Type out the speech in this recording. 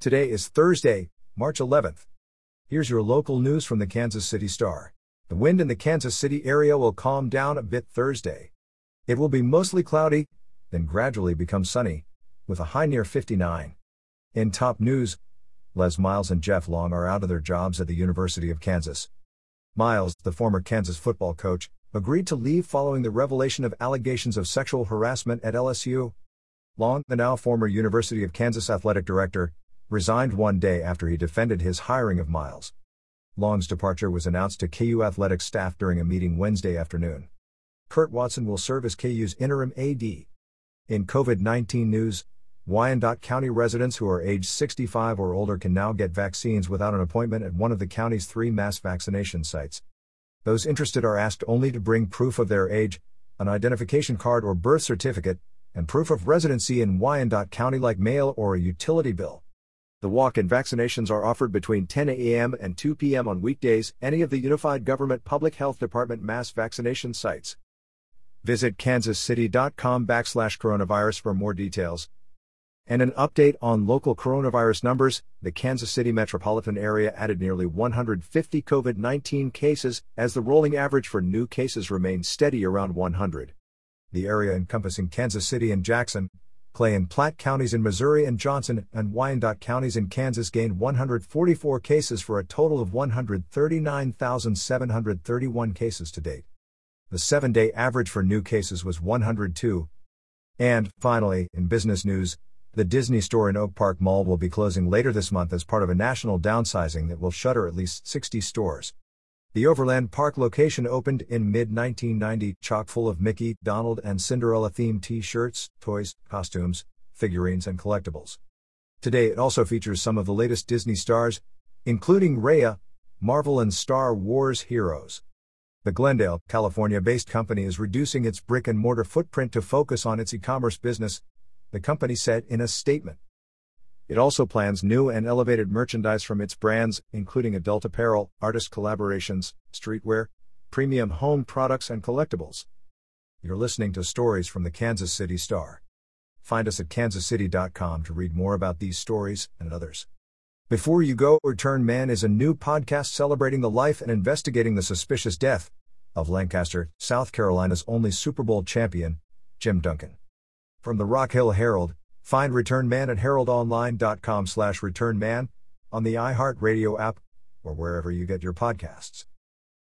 Today is Thursday, March 11th. Here's your local news from the Kansas City Star. The wind in the Kansas City area will calm down a bit Thursday. It will be mostly cloudy, then gradually become sunny, with a high near 59. In top news, Les Miles and Jeff Long are out of their jobs at the University of Kansas. Miles, the former Kansas football coach, agreed to leave following the revelation of allegations of sexual harassment at LSU. Long, the now former University of Kansas athletic director, resigned one day after he defended his hiring of Miles. Long's departure was announced to KU athletics staff during a meeting Wednesday afternoon. Kurt Watson will serve as KU's interim AD. In COVID 19 news, Wyandotte County residents who are aged 65 or older can now get vaccines without an appointment at one of the county's three mass vaccination sites. Those interested are asked only to bring proof of their age, an identification card or birth certificate, and proof of residency in Wyandotte County like mail or a utility bill. The walk in vaccinations are offered between 10 a.m. and 2 p.m. on weekdays, any of the Unified Government Public Health Department mass vaccination sites. Visit kansascity.com backslash coronavirus for more details. And an update on local coronavirus numbers the Kansas City metropolitan area added nearly 150 COVID 19 cases, as the rolling average for new cases remains steady around 100. The area encompassing Kansas City and Jackson, Clay and Platte counties in Missouri and Johnson and Wyandotte counties in Kansas gained 144 cases for a total of 139,731 cases to date. The seven day average for new cases was 102. And, finally, in business news, the Disney store in Oak Park Mall will be closing later this month as part of a national downsizing that will shutter at least 60 stores. The Overland Park location opened in mid 1990, chock full of Mickey, Donald, and Cinderella themed t shirts, toys, costumes, figurines, and collectibles. Today it also features some of the latest Disney stars, including Raya, Marvel, and Star Wars heroes. The Glendale, California based company is reducing its brick and mortar footprint to focus on its e commerce business, the company said in a statement. It also plans new and elevated merchandise from its brands, including adult apparel, artist collaborations, streetwear, premium home products, and collectibles. You're listening to stories from the Kansas City Star. Find us at kansascity.com to read more about these stories and others. Before You Go, Return Man is a new podcast celebrating the life and investigating the suspicious death of Lancaster, South Carolina's only Super Bowl champion, Jim Duncan. From the Rock Hill Herald, Find Return Man at heraldonline.com slash returnman, on the iHeartRadio app, or wherever you get your podcasts.